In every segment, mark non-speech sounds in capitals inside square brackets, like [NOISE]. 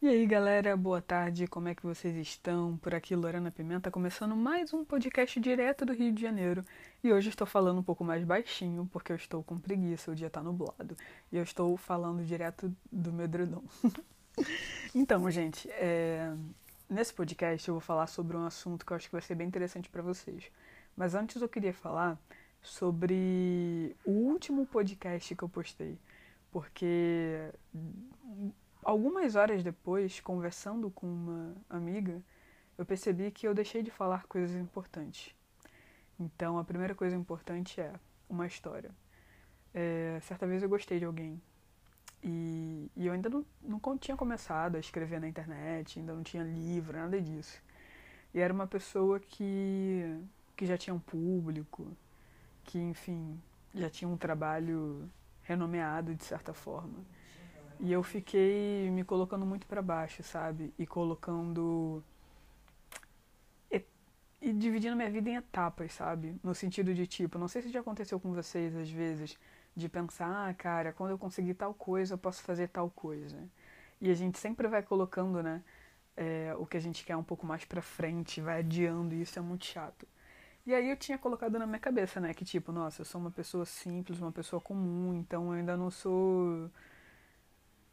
E aí, galera, boa tarde, como é que vocês estão? Por aqui, Lorena Pimenta, começando mais um podcast direto do Rio de Janeiro. E hoje estou falando um pouco mais baixinho, porque eu estou com preguiça, o dia tá nublado. E eu estou falando direto do meu [LAUGHS] então, gente, é... nesse podcast eu vou falar sobre um assunto que eu acho que vai ser bem interessante para vocês. Mas antes eu queria falar sobre o último podcast que eu postei. Porque algumas horas depois, conversando com uma amiga, eu percebi que eu deixei de falar coisas importantes. Então, a primeira coisa importante é uma história. É, certa vez eu gostei de alguém e, e eu ainda não, não tinha começado a escrever na internet, ainda não tinha livro, nada disso. E era uma pessoa que, que já tinha um público, que, enfim, já tinha um trabalho renomeado de certa forma. E eu fiquei me colocando muito para baixo, sabe? E colocando. E, e dividindo minha vida em etapas, sabe? No sentido de tipo, não sei se já aconteceu com vocês às vezes, de pensar, ah, cara, quando eu conseguir tal coisa, eu posso fazer tal coisa. E a gente sempre vai colocando, né? É, o que a gente quer um pouco mais pra frente, vai adiando, e isso é muito chato. E aí eu tinha colocado na minha cabeça, né? Que tipo, nossa, eu sou uma pessoa simples, uma pessoa comum, então eu ainda não sou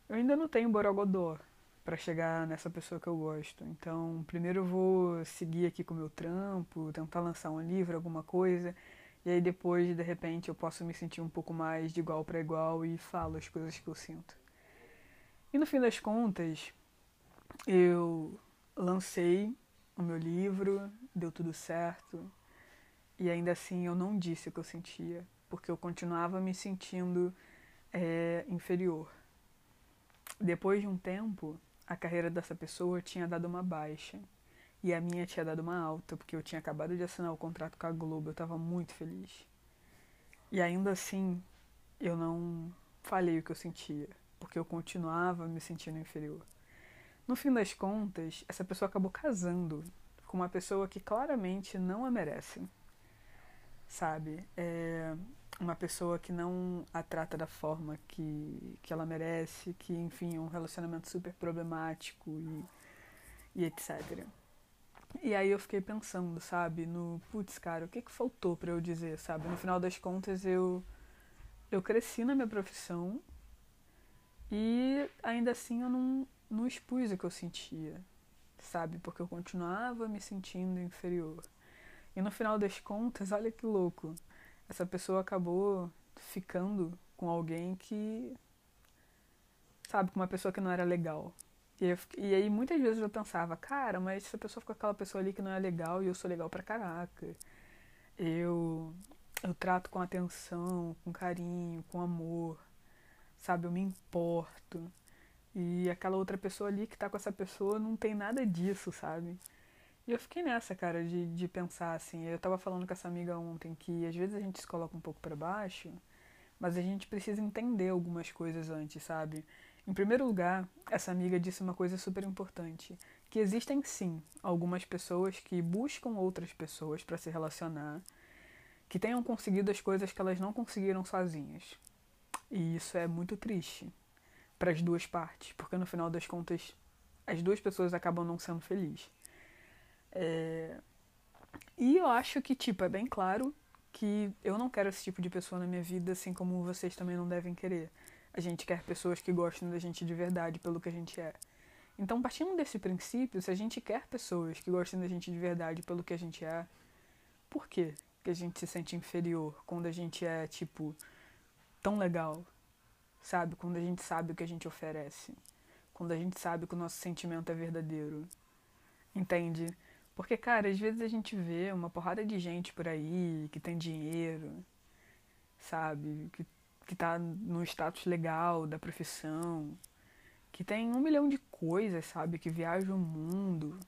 eu ainda não tenho borogodó para chegar nessa pessoa que eu gosto. Então, primeiro eu vou seguir aqui com o meu trampo, tentar lançar um livro, alguma coisa, e aí depois, de repente, eu posso me sentir um pouco mais de igual para igual e falo as coisas que eu sinto. E no fim das contas, eu lancei o meu livro, deu tudo certo, e ainda assim eu não disse o que eu sentia, porque eu continuava me sentindo é, inferior. Depois de um tempo, a carreira dessa pessoa tinha dado uma baixa e a minha tinha dado uma alta, porque eu tinha acabado de assinar o contrato com a Globo, eu estava muito feliz. E ainda assim, eu não falei o que eu sentia, porque eu continuava me sentindo inferior. No fim das contas, essa pessoa acabou casando com uma pessoa que claramente não a merece. Sabe? É, uma pessoa que não a trata da forma que, que ela merece, que, enfim, é um relacionamento super problemático e, e etc. E aí eu fiquei pensando, sabe, no, putz, cara, o que que faltou para eu dizer, sabe? No final das contas eu eu cresci na minha profissão e ainda assim eu não, não expus o que eu sentia, sabe? Porque eu continuava me sentindo inferior. E no final das contas, olha que louco essa pessoa acabou ficando com alguém que. Sabe, com uma pessoa que não era legal. E, eu, e aí muitas vezes eu pensava, cara, mas essa pessoa ficou com aquela pessoa ali que não é legal e eu sou legal pra caraca. Eu, eu trato com atenção, com carinho, com amor. Sabe, eu me importo. E aquela outra pessoa ali que tá com essa pessoa não tem nada disso, sabe? E eu fiquei nessa, cara, de, de pensar assim. Eu tava falando com essa amiga ontem que às vezes a gente se coloca um pouco para baixo, mas a gente precisa entender algumas coisas antes, sabe? Em primeiro lugar, essa amiga disse uma coisa super importante, que existem sim algumas pessoas que buscam outras pessoas para se relacionar, que tenham conseguido as coisas que elas não conseguiram sozinhas. E isso é muito triste para as duas partes, porque no final das contas as duas pessoas acabam não sendo felizes. É... E eu acho que, tipo, é bem claro que eu não quero esse tipo de pessoa na minha vida, assim como vocês também não devem querer. A gente quer pessoas que gostem da gente de verdade pelo que a gente é. Então, partindo desse princípio, se a gente quer pessoas que gostem da gente de verdade pelo que a gente é, por que que a gente se sente inferior quando a gente é, tipo, tão legal? Sabe? Quando a gente sabe o que a gente oferece. Quando a gente sabe que o nosso sentimento é verdadeiro. Entende? Porque, cara, às vezes a gente vê uma porrada de gente por aí que tem dinheiro, sabe? Que, que tá no status legal da profissão, que tem um milhão de coisas, sabe? Que viaja o mundo.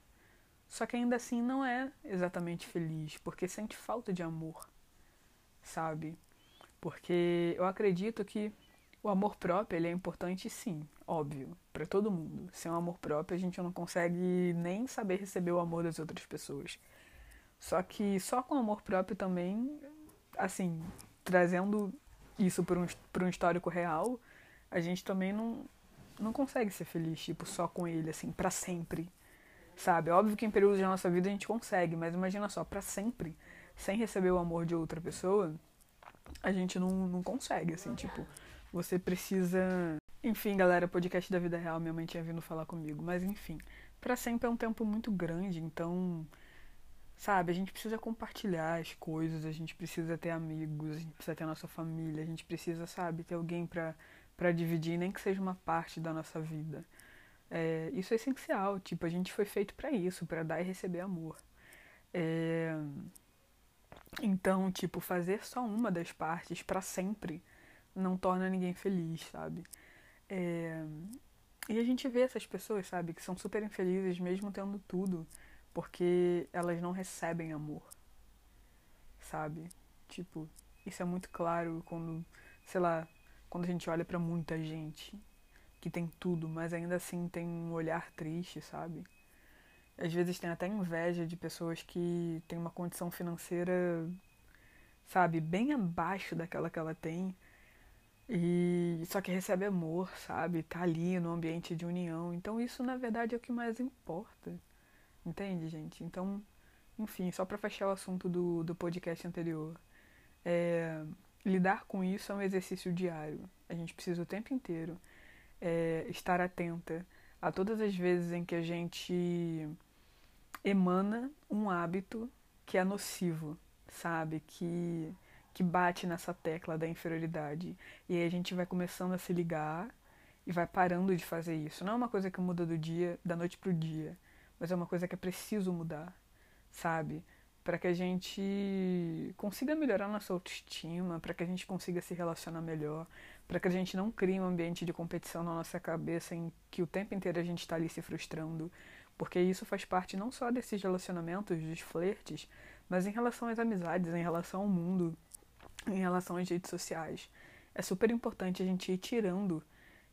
Só que ainda assim não é exatamente feliz, porque sente falta de amor, sabe? Porque eu acredito que o amor próprio ele é importante sim, óbvio, para todo mundo. Sem o amor próprio a gente não consegue nem saber receber o amor das outras pessoas. Só que só com amor próprio também, assim, trazendo isso para um, um histórico real, a gente também não, não consegue ser feliz, tipo, só com ele, assim, para sempre. Sabe? Óbvio que em períodos da nossa vida a gente consegue, mas imagina só, para sempre, sem receber o amor de outra pessoa, a gente não, não consegue, assim, tipo, você precisa. Enfim, galera, podcast da vida real, minha mãe tinha vindo falar comigo, mas enfim, para sempre é um tempo muito grande, então Sabe, a gente precisa compartilhar as coisas, a gente precisa ter amigos, a gente precisa ter a nossa família, a gente precisa, sabe, ter alguém pra, pra dividir, nem que seja uma parte da nossa vida. É, isso é essencial, tipo, a gente foi feito para isso, para dar e receber amor. É, então, tipo, fazer só uma das partes para sempre não torna ninguém feliz, sabe? É, e a gente vê essas pessoas, sabe, que são super infelizes mesmo tendo tudo porque elas não recebem amor, sabe? Tipo, isso é muito claro quando, sei lá, quando a gente olha para muita gente que tem tudo, mas ainda assim tem um olhar triste, sabe? Às vezes tem até inveja de pessoas que têm uma condição financeira, sabe, bem abaixo daquela que ela tem. E só que recebe amor, sabe? Tá ali no ambiente de união. Então isso na verdade é o que mais importa. Entende, gente? Então, enfim, só para fechar o assunto do, do podcast anterior. É, lidar com isso é um exercício diário. A gente precisa o tempo inteiro é, estar atenta a todas as vezes em que a gente emana um hábito que é nocivo, sabe? Que, que bate nessa tecla da inferioridade. E aí a gente vai começando a se ligar e vai parando de fazer isso. Não é uma coisa que muda do dia, da noite pro dia mas é uma coisa que é preciso mudar, sabe? Para que a gente consiga melhorar nossa autoestima, para que a gente consiga se relacionar melhor, para que a gente não crie um ambiente de competição na nossa cabeça em que o tempo inteiro a gente está ali se frustrando, porque isso faz parte não só desses relacionamentos, dos flertes, mas em relação às amizades, em relação ao mundo, em relação às redes sociais. É super importante a gente ir tirando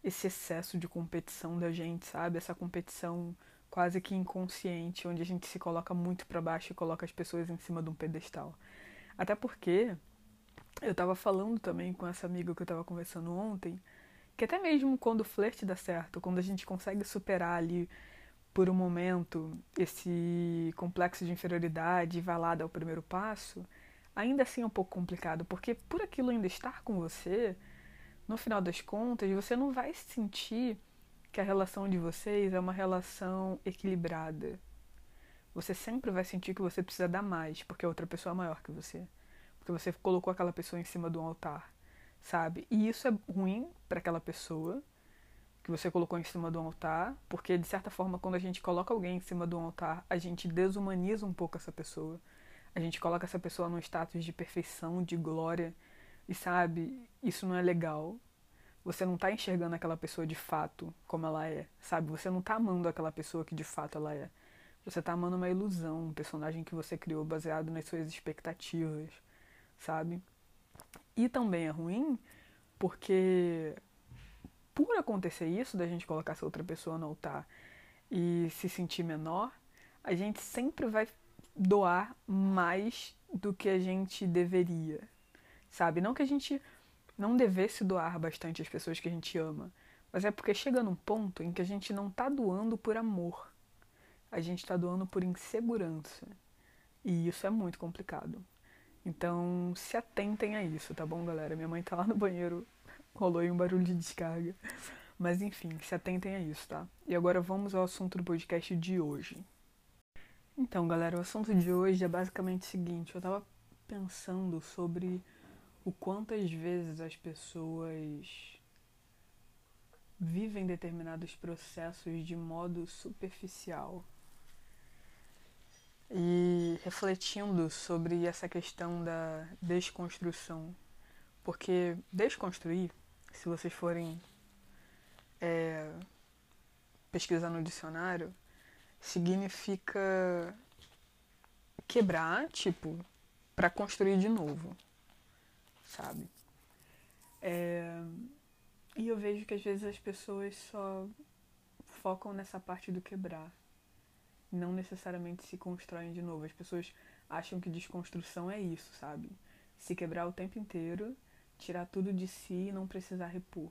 esse excesso de competição da gente, sabe? Essa competição quase que inconsciente, onde a gente se coloca muito para baixo e coloca as pessoas em cima de um pedestal. Até porque eu estava falando também com essa amiga que eu estava conversando ontem, que até mesmo quando o flerte dá certo, quando a gente consegue superar ali por um momento esse complexo de inferioridade e vai lá dar o primeiro passo, ainda assim é um pouco complicado, porque por aquilo ainda estar com você, no final das contas, você não vai se sentir que a relação de vocês é uma relação equilibrada. Você sempre vai sentir que você precisa dar mais, porque a outra pessoa é maior que você. Porque você colocou aquela pessoa em cima de um altar, sabe? E isso é ruim para aquela pessoa que você colocou em cima de um altar, porque de certa forma, quando a gente coloca alguém em cima de um altar, a gente desumaniza um pouco essa pessoa. A gente coloca essa pessoa num status de perfeição, de glória, e sabe, isso não é legal você não tá enxergando aquela pessoa de fato como ela é, sabe? Você não tá amando aquela pessoa que de fato ela é. Você tá amando uma ilusão, um personagem que você criou baseado nas suas expectativas, sabe? E também é ruim porque por acontecer isso, da gente colocar essa outra pessoa no altar e se sentir menor, a gente sempre vai doar mais do que a gente deveria, sabe? Não que a gente não devesse doar bastante às pessoas que a gente ama, mas é porque chega num ponto em que a gente não está doando por amor, a gente está doando por insegurança. E isso é muito complicado. Então, se atentem a isso, tá bom, galera? Minha mãe tá lá no banheiro, rolou aí um barulho de descarga. Mas enfim, se atentem a isso, tá? E agora vamos ao assunto do podcast de hoje. Então, galera, o assunto de hoje é basicamente o seguinte: eu tava pensando sobre o quantas vezes as pessoas vivem determinados processos de modo superficial. E refletindo sobre essa questão da desconstrução. Porque desconstruir, se vocês forem é, pesquisar no dicionário, significa quebrar, tipo, para construir de novo sabe? É... E eu vejo que às vezes as pessoas só focam nessa parte do quebrar. Não necessariamente se constroem de novo. As pessoas acham que desconstrução é isso, sabe? Se quebrar o tempo inteiro, tirar tudo de si e não precisar repor.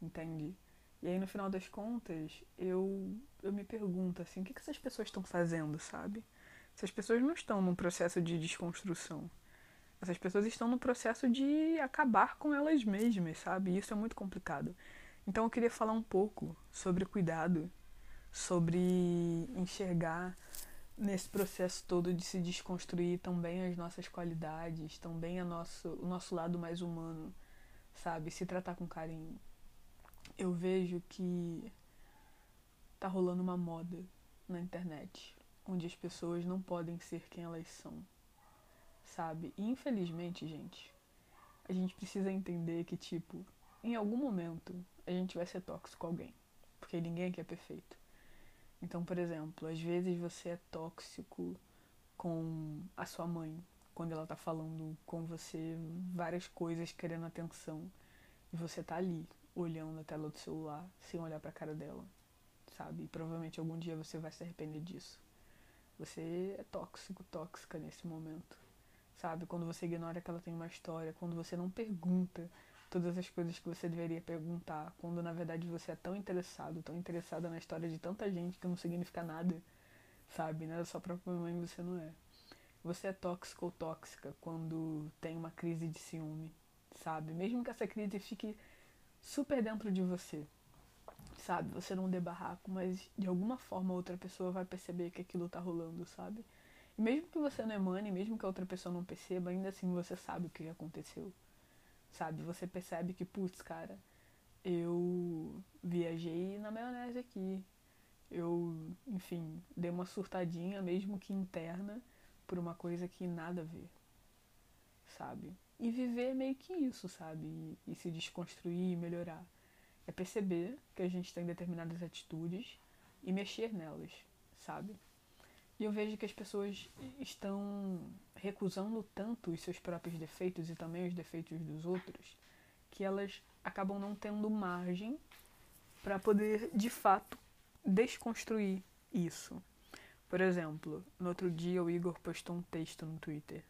Entende? E aí no final das contas, eu, eu me pergunto assim, o que, que essas pessoas estão fazendo, sabe? Essas pessoas não estão num processo de desconstrução. Essas pessoas estão no processo de acabar com elas mesmas, sabe? E isso é muito complicado. Então eu queria falar um pouco sobre cuidado, sobre enxergar nesse processo todo de se desconstruir também as nossas qualidades, também a nosso, o nosso lado mais humano, sabe? Se tratar com carinho. Eu vejo que tá rolando uma moda na internet, onde as pessoas não podem ser quem elas são sabe? E infelizmente, gente, a gente precisa entender que, tipo, em algum momento a gente vai ser tóxico com alguém. Porque ninguém aqui é perfeito. Então, por exemplo, às vezes você é tóxico com a sua mãe, quando ela tá falando com você várias coisas querendo atenção. E você tá ali, olhando a tela do celular, sem olhar pra cara dela, sabe? E provavelmente algum dia você vai se arrepender disso. Você é tóxico, tóxica nesse momento sabe? Quando você ignora que ela tem uma história, quando você não pergunta todas as coisas que você deveria perguntar, quando na verdade você é tão interessado, tão interessada na história de tanta gente que não significa nada, sabe? Né? Sua própria mãe você não é. Você é tóxico ou tóxica quando tem uma crise de ciúme, sabe? Mesmo que essa crise fique super dentro de você, sabe? Você não dê barraco, mas de alguma forma outra pessoa vai perceber que aquilo tá rolando, sabe? E mesmo que você não emane, mesmo que a outra pessoa não perceba, ainda assim você sabe o que aconteceu. Sabe? Você percebe que, putz, cara, eu viajei na maionese aqui. Eu, enfim, dei uma surtadinha, mesmo que interna, por uma coisa que nada a ver. Sabe? E viver meio que isso, sabe? E, e se desconstruir e melhorar. É perceber que a gente tem determinadas atitudes e mexer nelas, sabe? E eu vejo que as pessoas estão recusando tanto os seus próprios defeitos e também os defeitos dos outros, que elas acabam não tendo margem para poder, de fato, desconstruir isso. Por exemplo, no outro dia o Igor postou um texto no Twitter.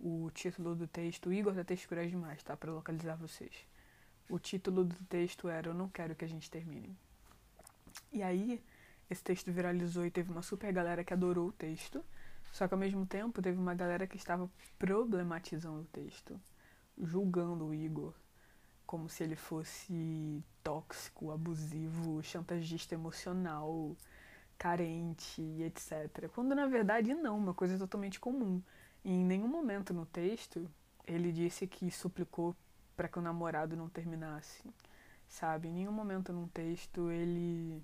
O título do texto, Igor da Textura demais, tá? Para localizar vocês. O título do texto era Eu não quero que a gente termine. E aí, esse texto viralizou e teve uma super galera que adorou o texto. Só que ao mesmo tempo teve uma galera que estava problematizando o texto, julgando o Igor como se ele fosse tóxico, abusivo, chantagista emocional, carente, etc. Quando na verdade não, uma coisa totalmente comum. Em nenhum momento no texto ele disse que suplicou para que o namorado não terminasse, sabe? Em nenhum momento no texto ele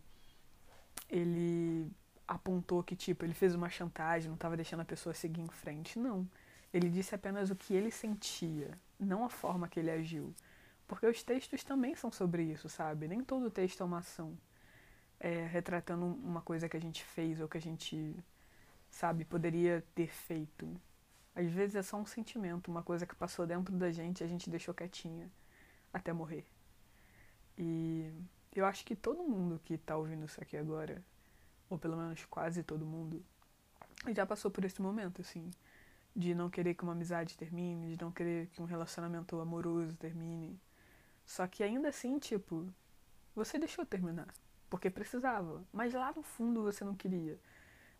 ele apontou que, tipo, ele fez uma chantagem, não estava deixando a pessoa seguir em frente. Não. Ele disse apenas o que ele sentia, não a forma que ele agiu. Porque os textos também são sobre isso, sabe? Nem todo texto é uma ação. É, retratando uma coisa que a gente fez ou que a gente, sabe, poderia ter feito. Às vezes é só um sentimento, uma coisa que passou dentro da gente e a gente deixou quietinha até morrer. E eu acho que todo mundo que tá ouvindo isso aqui agora, ou pelo menos quase todo mundo, já passou por esse momento, assim, de não querer que uma amizade termine, de não querer que um relacionamento amoroso termine. Só que ainda assim, tipo, você deixou terminar, porque precisava, mas lá no fundo você não queria.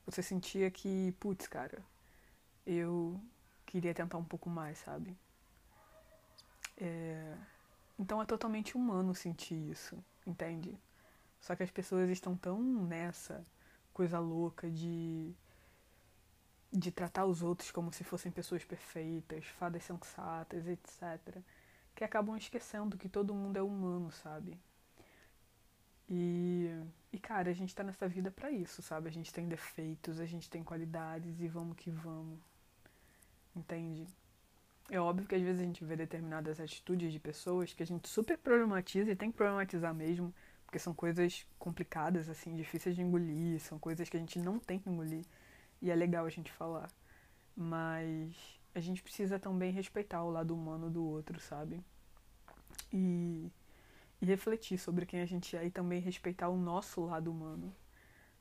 Você sentia que, putz, cara, eu queria tentar um pouco mais, sabe? É... Então é totalmente humano sentir isso entende? Só que as pessoas estão tão nessa coisa louca de de tratar os outros como se fossem pessoas perfeitas, fadas sensatas, etc, que acabam esquecendo que todo mundo é humano, sabe? E, e cara, a gente tá nessa vida para isso, sabe? A gente tem defeitos, a gente tem qualidades e vamos que vamos. Entende? É óbvio que às vezes a gente vê determinadas atitudes de pessoas que a gente super problematiza e tem que problematizar mesmo, porque são coisas complicadas, assim, difíceis de engolir, são coisas que a gente não tem que engolir e é legal a gente falar. Mas a gente precisa também respeitar o lado humano do outro, sabe? E, e refletir sobre quem a gente é e também respeitar o nosso lado humano,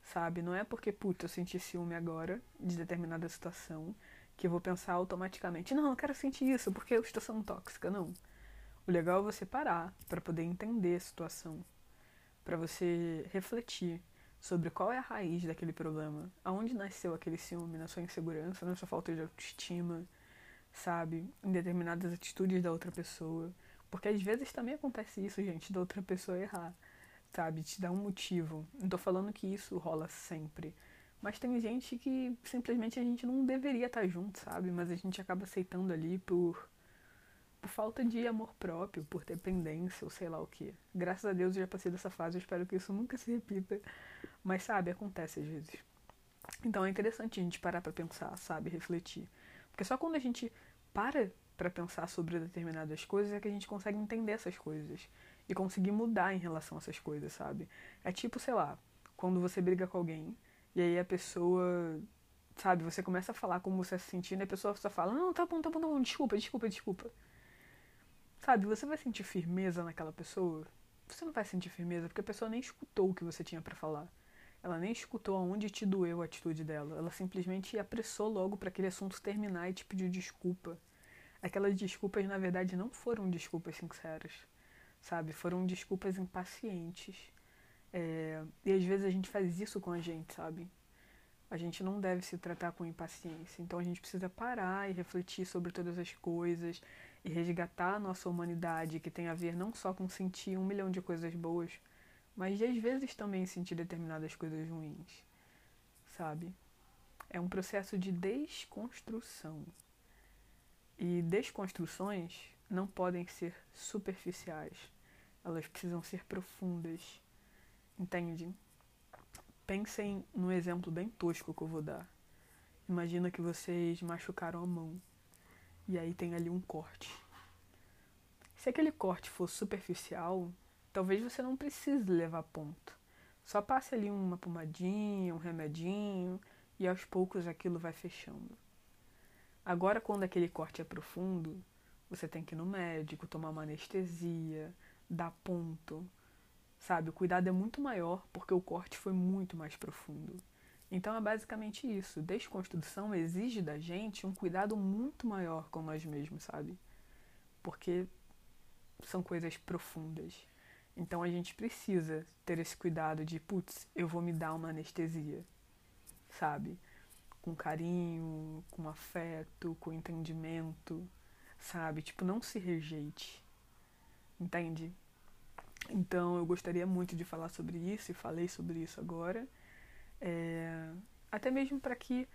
sabe? Não é porque, puta, eu senti ciúme agora de determinada situação que eu vou pensar automaticamente, não, eu quero sentir isso porque eu estou sendo tóxica. Não. O legal é você parar para poder entender a situação. para você refletir sobre qual é a raiz daquele problema, aonde nasceu aquele ciúme, na sua insegurança, na sua falta de autoestima, sabe, em determinadas atitudes da outra pessoa, porque às vezes também acontece isso, gente, da outra pessoa errar, sabe, te dar um motivo. Não tô falando que isso rola sempre, mas tem gente que simplesmente a gente não deveria estar junto, sabe, mas a gente acaba aceitando ali por por falta de amor próprio, por dependência ou sei lá o que. Graças a Deus eu já passei dessa fase, eu espero que isso nunca se repita. Mas sabe, acontece às vezes. Então é interessante a gente parar para pensar, sabe, refletir. Porque só quando a gente para para pensar sobre determinadas coisas é que a gente consegue entender essas coisas e conseguir mudar em relação a essas coisas, sabe? É tipo, sei lá, quando você briga com alguém e aí a pessoa, sabe, você começa a falar como você está se sentindo e a pessoa só fala: "Não, tá bom, tá bom, tá bom, desculpa, desculpa, desculpa". Sabe, você vai sentir firmeza naquela pessoa? Você não vai sentir firmeza porque a pessoa nem escutou o que você tinha para falar. Ela nem escutou aonde te doeu a atitude dela. Ela simplesmente apressou logo para aquele assunto terminar e te pediu desculpa. Aquelas desculpas, na verdade, não foram desculpas sinceras, sabe? Foram desculpas impacientes. É... E às vezes a gente faz isso com a gente, sabe? A gente não deve se tratar com impaciência. Então a gente precisa parar e refletir sobre todas as coisas e resgatar a nossa humanidade, que tem a ver não só com sentir um milhão de coisas boas, mas às vezes também sentir determinadas coisas ruins, sabe? É um processo de desconstrução. E desconstruções não podem ser superficiais, elas precisam ser profundas, entende? Pensem num exemplo bem tosco que eu vou dar. Imagina que vocês machucaram a mão e aí tem ali um corte. Se aquele corte for superficial, talvez você não precise levar ponto. Só passe ali uma pomadinha, um remedinho e aos poucos aquilo vai fechando. Agora, quando aquele corte é profundo, você tem que ir no médico, tomar uma anestesia, dar ponto. Sabe, o cuidado é muito maior porque o corte foi muito mais profundo. Então é basicamente isso. Desconstrução exige da gente um cuidado muito maior com nós mesmos, sabe? Porque são coisas profundas. Então a gente precisa ter esse cuidado de, putz, eu vou me dar uma anestesia, sabe? Com carinho, com afeto, com entendimento, sabe? Tipo, não se rejeite, entende? Então eu gostaria muito de falar sobre isso e falei sobre isso agora. É, até mesmo para que,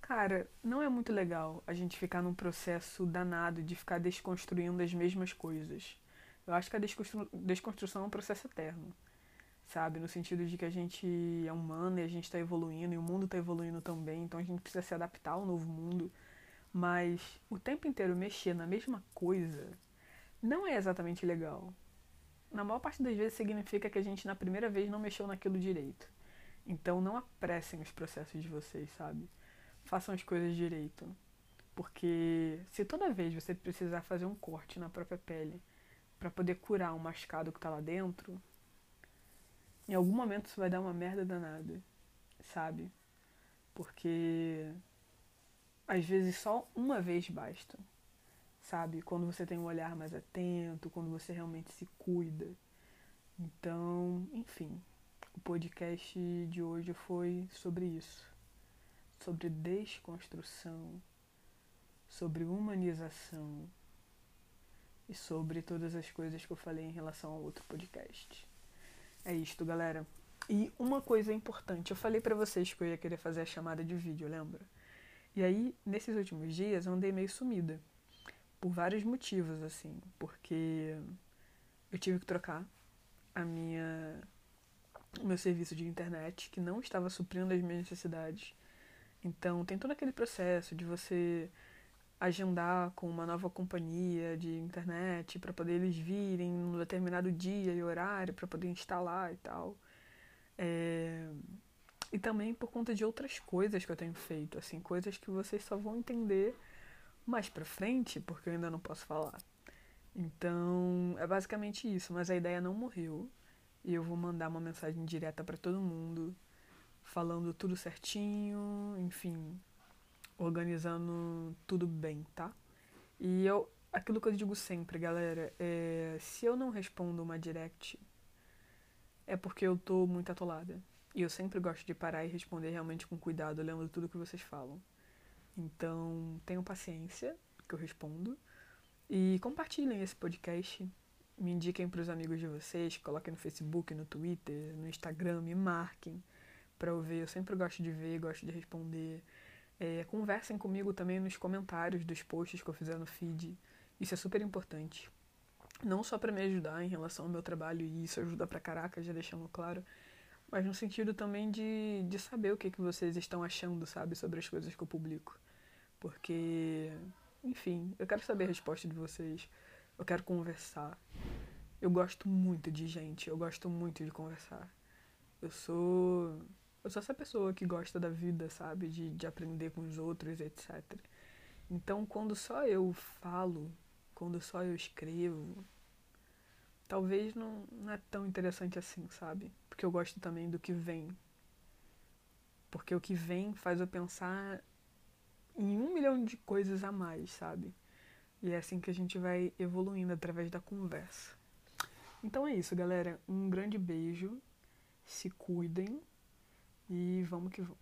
cara, não é muito legal a gente ficar num processo danado de ficar desconstruindo as mesmas coisas. Eu acho que a desconstru desconstrução é um processo eterno, sabe? No sentido de que a gente é humano e a gente está evoluindo e o mundo está evoluindo também, então a gente precisa se adaptar ao novo mundo. Mas o tempo inteiro mexer na mesma coisa não é exatamente legal. Na maior parte das vezes significa que a gente na primeira vez não mexeu naquilo direito. Então não apressem os processos de vocês, sabe? Façam as coisas direito. Porque se toda vez você precisar fazer um corte na própria pele para poder curar um machucado que tá lá dentro, em algum momento isso vai dar uma merda danada, sabe? Porque às vezes só uma vez basta, sabe? Quando você tem um olhar mais atento, quando você realmente se cuida. Então, enfim, o podcast de hoje foi sobre isso, sobre desconstrução, sobre humanização e sobre todas as coisas que eu falei em relação ao outro podcast. É isto, galera. E uma coisa importante, eu falei para vocês que eu ia querer fazer a chamada de vídeo, lembra? E aí, nesses últimos dias, eu andei meio sumida. Por vários motivos, assim. Porque eu tive que trocar a minha o meu serviço de internet que não estava suprindo as minhas necessidades. Então, tem todo aquele processo de você agendar com uma nova companhia de internet para poder eles virem num determinado dia e horário para poder instalar e tal. É... E também por conta de outras coisas que eu tenho feito, assim, coisas que vocês só vão entender mais pra frente, porque eu ainda não posso falar. Então, é basicamente isso, mas a ideia não morreu. E eu vou mandar uma mensagem direta para todo mundo, falando tudo certinho, enfim, organizando tudo bem, tá? E eu, aquilo que eu digo sempre, galera, é, se eu não respondo uma direct, é porque eu tô muito atolada. E eu sempre gosto de parar e responder realmente com cuidado, lendo tudo que vocês falam. Então, tenham paciência, que eu respondo. E compartilhem esse podcast. Me indiquem para os amigos de vocês, coloquem no Facebook, no Twitter, no Instagram, me marquem para eu ver. Eu sempre gosto de ver, gosto de responder. É, conversem comigo também nos comentários dos posts que eu fizer no feed. Isso é super importante. Não só para me ajudar em relação ao meu trabalho, e isso ajuda pra caraca, já deixando claro, mas no sentido também de, de saber o que, que vocês estão achando, sabe, sobre as coisas que eu publico. Porque, enfim, eu quero saber a resposta de vocês. Eu quero conversar. Eu gosto muito de gente, eu gosto muito de conversar. Eu sou. Eu sou essa pessoa que gosta da vida, sabe? De, de aprender com os outros, etc. Então, quando só eu falo, quando só eu escrevo, talvez não, não é tão interessante assim, sabe? Porque eu gosto também do que vem. Porque o que vem faz eu pensar em um milhão de coisas a mais, sabe? E é assim que a gente vai evoluindo através da conversa. Então é isso, galera. Um grande beijo. Se cuidem e vamos que vamos.